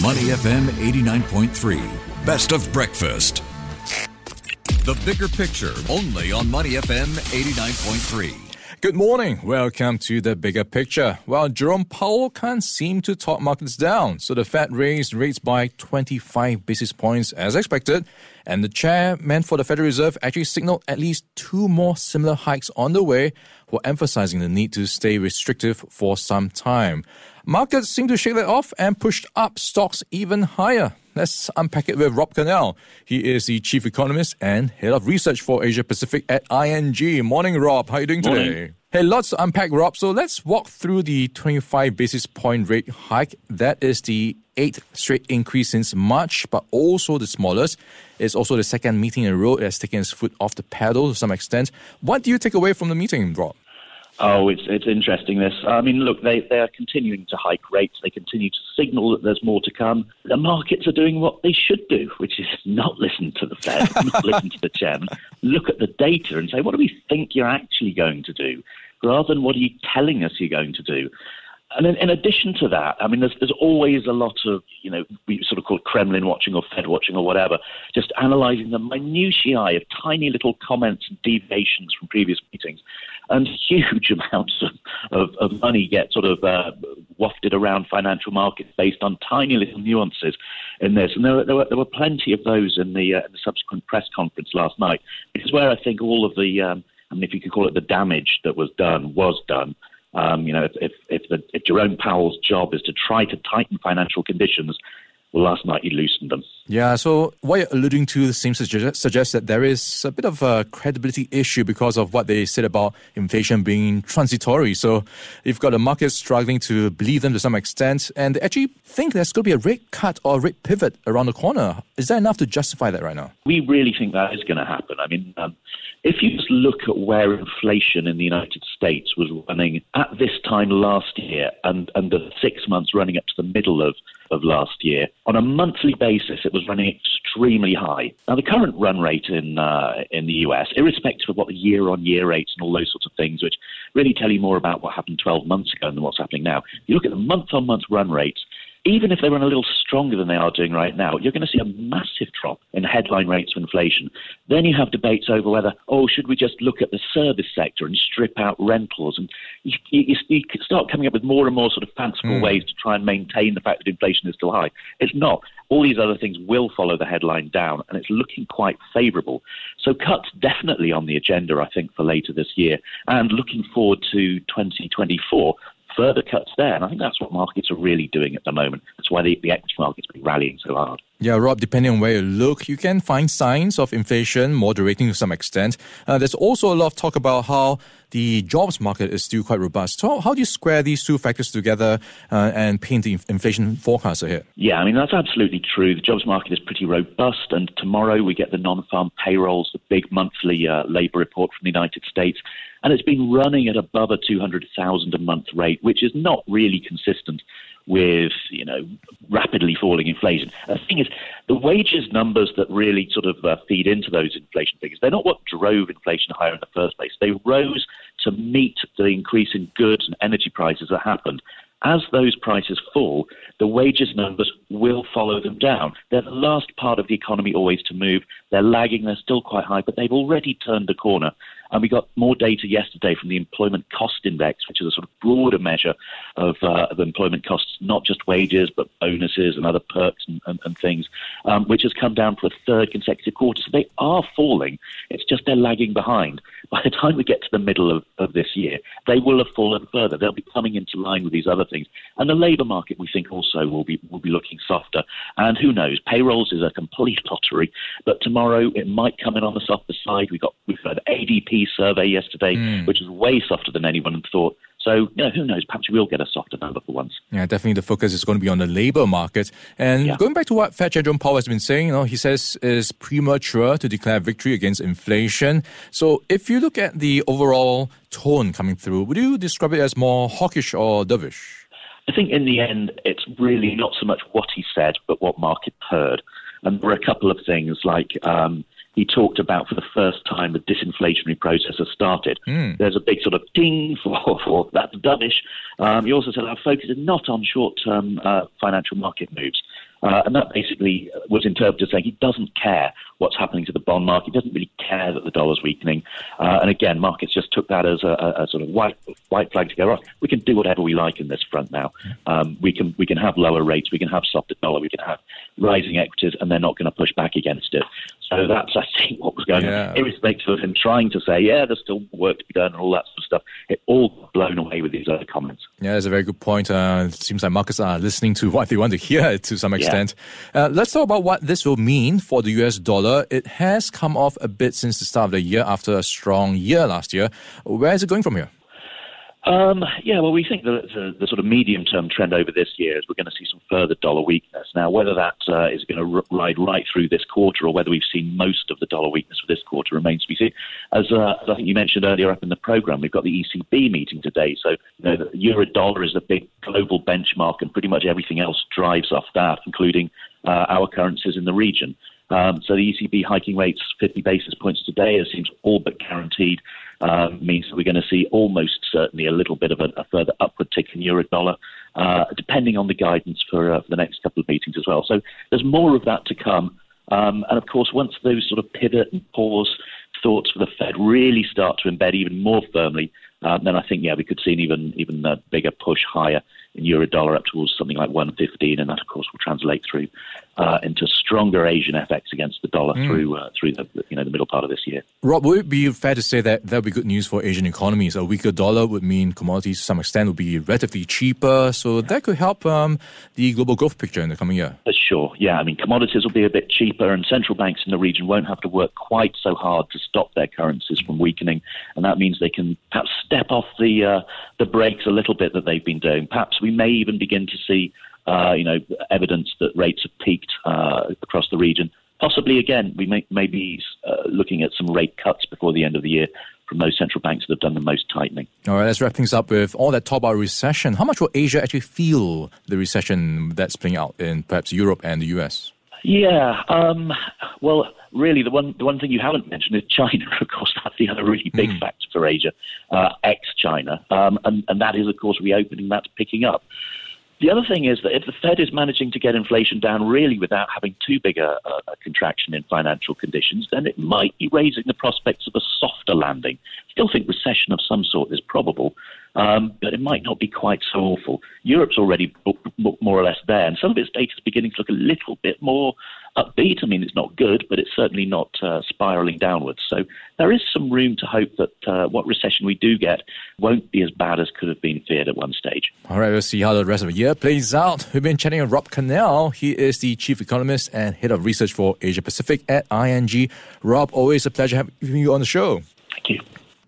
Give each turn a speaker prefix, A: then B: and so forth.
A: Money FM 89.3. Best of breakfast. The bigger picture only on Money FM 89.3.
B: Good morning. Welcome to the bigger picture. Well, Jerome Powell can't seem to talk markets down, so the Fed raised rates by 25 basis points as expected, and the chairman for the Federal Reserve actually signaled at least two more similar hikes on the way, while emphasizing the need to stay restrictive for some time. Markets seem to shake that off and pushed up stocks even higher. Let's unpack it with Rob Carnell. He is the chief economist and head of research for Asia Pacific at ING. Morning, Rob. How are you doing today?
C: Morning.
B: Hey, lots to unpack, Rob. So let's walk through the 25 basis point rate hike. That is the eighth straight increase since March, but also the smallest. It's also the second meeting in a row. It has taken its foot off the pedal to some extent. What do you take away from the meeting, Rob?
C: Oh, it's it's interesting. This, I mean, look, they they are continuing to hike rates. They continue to signal that there's more to come. The markets are doing what they should do, which is not listen to the Fed, not listen to the chairman. Look at the data and say, what do we think you're actually going to do, rather than what are you telling us you're going to do. And in, addition to that, I mean, there's, there's always a lot of, you know, we sort of call Kremlin watching or Fed watching or whatever, just analysing the minutiae of tiny little comments and deviations from previous meetings. And huge amounts of, of, of money get sort of uh, wafted around financial markets based on tiny little nuances in this. And there, there, were, there were plenty of those in the, uh, in the subsequent press conference last night, This is where I think all of the, um, I mean, if you could call it the damage that was done, was done. Um, you know, if, if, if, the, if Jerome Powell's job is to try to tighten financial conditions, well, last night he loosened them.
B: Yeah, so what you're alluding to seems to suggest, suggest that there is a bit of a credibility issue because of what they said about inflation being transitory. So you've got the market struggling to believe them to some extent, and they actually think there's going to be a rate cut or a rate pivot around the corner. Is that enough to justify that right now?
C: We really think that is going to happen. I mean, um, if you just look at where inflation in the United States was running at this time last year and, and the six months running up to the middle of, of last year, on a monthly basis, it was running extremely high. Now, the current run rate in, uh, in the US, irrespective of what the year on year rates and all those sorts of things, which really tell you more about what happened 12 months ago than what's happening now, If you look at the month on month run rates, even if they run a little stronger than they are doing right now, you're going to see a massive drop in headline rates of inflation. Then you have debates over whether, oh, should we just look at the service sector and strip out rentals? And you, you, you start coming up with more and more sort of fanciful mm. ways to try and maintain the fact that inflation is still high. It's not. All these other things will follow the headline down, and it's looking quite favourable. So cuts definitely on the agenda, I think, for later this year. And looking forward to 2024, further cuts there. And I think that's what markets are really doing at the moment. That's why the, the equity market's been rallying so hard.
B: Yeah, Rob, depending on where you look, you can find signs of inflation moderating to some extent. Uh, there's also a lot of talk about how the jobs market is still quite robust. So, how do you square these two factors together uh, and paint the inflation forecast ahead?
C: Yeah, I mean, that's absolutely true. The jobs market is pretty robust, and tomorrow we get the non farm payrolls, the big monthly uh, labour report from the United States. And it's been running at above a 200,000 a month rate, which is not really consistent with you know rapidly falling inflation. The thing is, the wages numbers that really sort of uh, feed into those inflation figures, they're not what drove inflation higher in the first place. They rose to meet the increase in goods and energy prices that happened. As those prices fall, the wages numbers will follow them down. They're the last part of the economy always to move. They're lagging, they're still quite high, but they've already turned the corner. And we got more data yesterday from the Employment Cost Index, which is a sort of broader measure of, uh, of employment costs, not just wages, but bonuses and other perks and, and, and things, um, which has come down for a third consecutive quarter. So they are falling. It's just they're lagging behind. By the time we get to the middle of, of this year, they will have fallen further. They'll be coming into line with these other things. And the labour market, we think, also will be will be looking softer. And who knows? Payrolls is a complete lottery. But tomorrow it might come in on the softer side. We got we've got an ADP survey yesterday, mm. which is way softer than anyone had thought. So, you know, who knows? Perhaps we'll get a softer number for once.
B: Yeah, definitely the focus is going to be on the labour market. And yeah. going back to what Fed Chair Jerome Powell has been saying, you know, he says it's premature to declare victory against inflation. So if you look at the overall tone coming through, would you describe it as more hawkish or dovish?
C: I think in the end, it's really not so much what he said, but what market heard. And there were a couple of things like um, he talked about for the first time the disinflationary process has started. Mm. There's a big sort of ding for, for that's dovish. Um, he also said our focus is not on short term uh, financial market moves. Uh, and that basically was interpreted as saying he doesn't care what's happening to the bond market. He doesn't really care that the dollar's weakening. Uh, and again, markets just took that as a, a, a, sort of white white flag to go, right, we can do whatever we like in this front now. Um, we can we can have lower rates, we can have softer dollar, we can have rising equities, and they're not going to push back against it. So that's, I think, what was going yeah. on. Irrespective of him trying to say, yeah, there's still work to be done and all that sort of stuff, it all got blown away with these other comments.
B: Yeah, that's a very good point. Uh, it seems like markets are listening to what they want to hear to some extent. Yeah. Uh, let's talk about what this will mean for the US dollar. It has come off a bit since the start of the year after a strong year last year. Where is it going from here?
C: Um, yeah, well, we think the, the, the sort of medium term trend over this year is we're going to see some further dollar weakness. Now, whether that uh, is going to r- ride right through this quarter or whether we've seen most of the dollar weakness for this quarter remains to be seen. As, uh, as I think you mentioned earlier up in the program, we've got the ECB meeting today. So, you know, the euro dollar is the big global benchmark, and pretty much everything else drives off that, including uh, our currencies in the region. Um, so the ECB hiking rates 50 basis points today, it seems all but guaranteed, um, means that we're going to see almost certainly a little bit of a, a further upward tick in euro dollar, uh, depending on the guidance for, uh, for, the next couple of meetings as well. So there's more of that to come. Um, and of course, once those sort of pivot and pause thoughts for the Fed really start to embed even more firmly, uh, then I think yeah we could see an even even a bigger push higher in euro dollar up towards something like 115, and that of course will translate through uh, into stronger Asian FX against the dollar mm. through uh, through the you know the middle part of this year.
B: Rob, would it be fair to say that that would be good news for Asian economies? A weaker dollar would mean commodities to some extent would be relatively cheaper, so that could help um, the global growth picture in the coming year.
C: Uh, sure, yeah. I mean, commodities will be a bit cheaper, and central banks in the region won't have to work quite so hard to stop their currencies from weakening, and that means they can perhaps step off the uh, the brakes a little bit that they've been doing. Perhaps we may even begin to see uh, you know, evidence that rates have peaked uh, across the region. Possibly again, we may, may be uh, looking at some rate cuts before the end of the year from those central banks that have done the most tightening.
B: All right, let's wrap things up with all that talk about recession. How much will Asia actually feel the recession that's playing out in perhaps Europe and the US?
C: Yeah, um, well, really, the one the one thing you haven't mentioned is China. Of course, that's the other really big mm. factor for Asia, uh, ex China, um, and and that is, of course, reopening. That's picking up. The other thing is that if the Fed is managing to get inflation down really without having too big a, a, contraction in financial conditions, then it might be raising the prospects of a softer landing. Still think recession of some sort is probable, um, but it might not be quite so awful. Europe's already more or less there, and some of its data is beginning to look a little bit more upbeat. I mean, it's not good, but it's certainly not uh, spiraling downwards. So there is some room to hope that uh, what recession we do get won't be as bad as could have been feared at one stage.
B: All right, we'll see how the rest of the year plays out. We've been chatting with Rob Carnell. He is the chief economist and head of research for Asia Pacific at ING. Rob, always a pleasure having you on the show.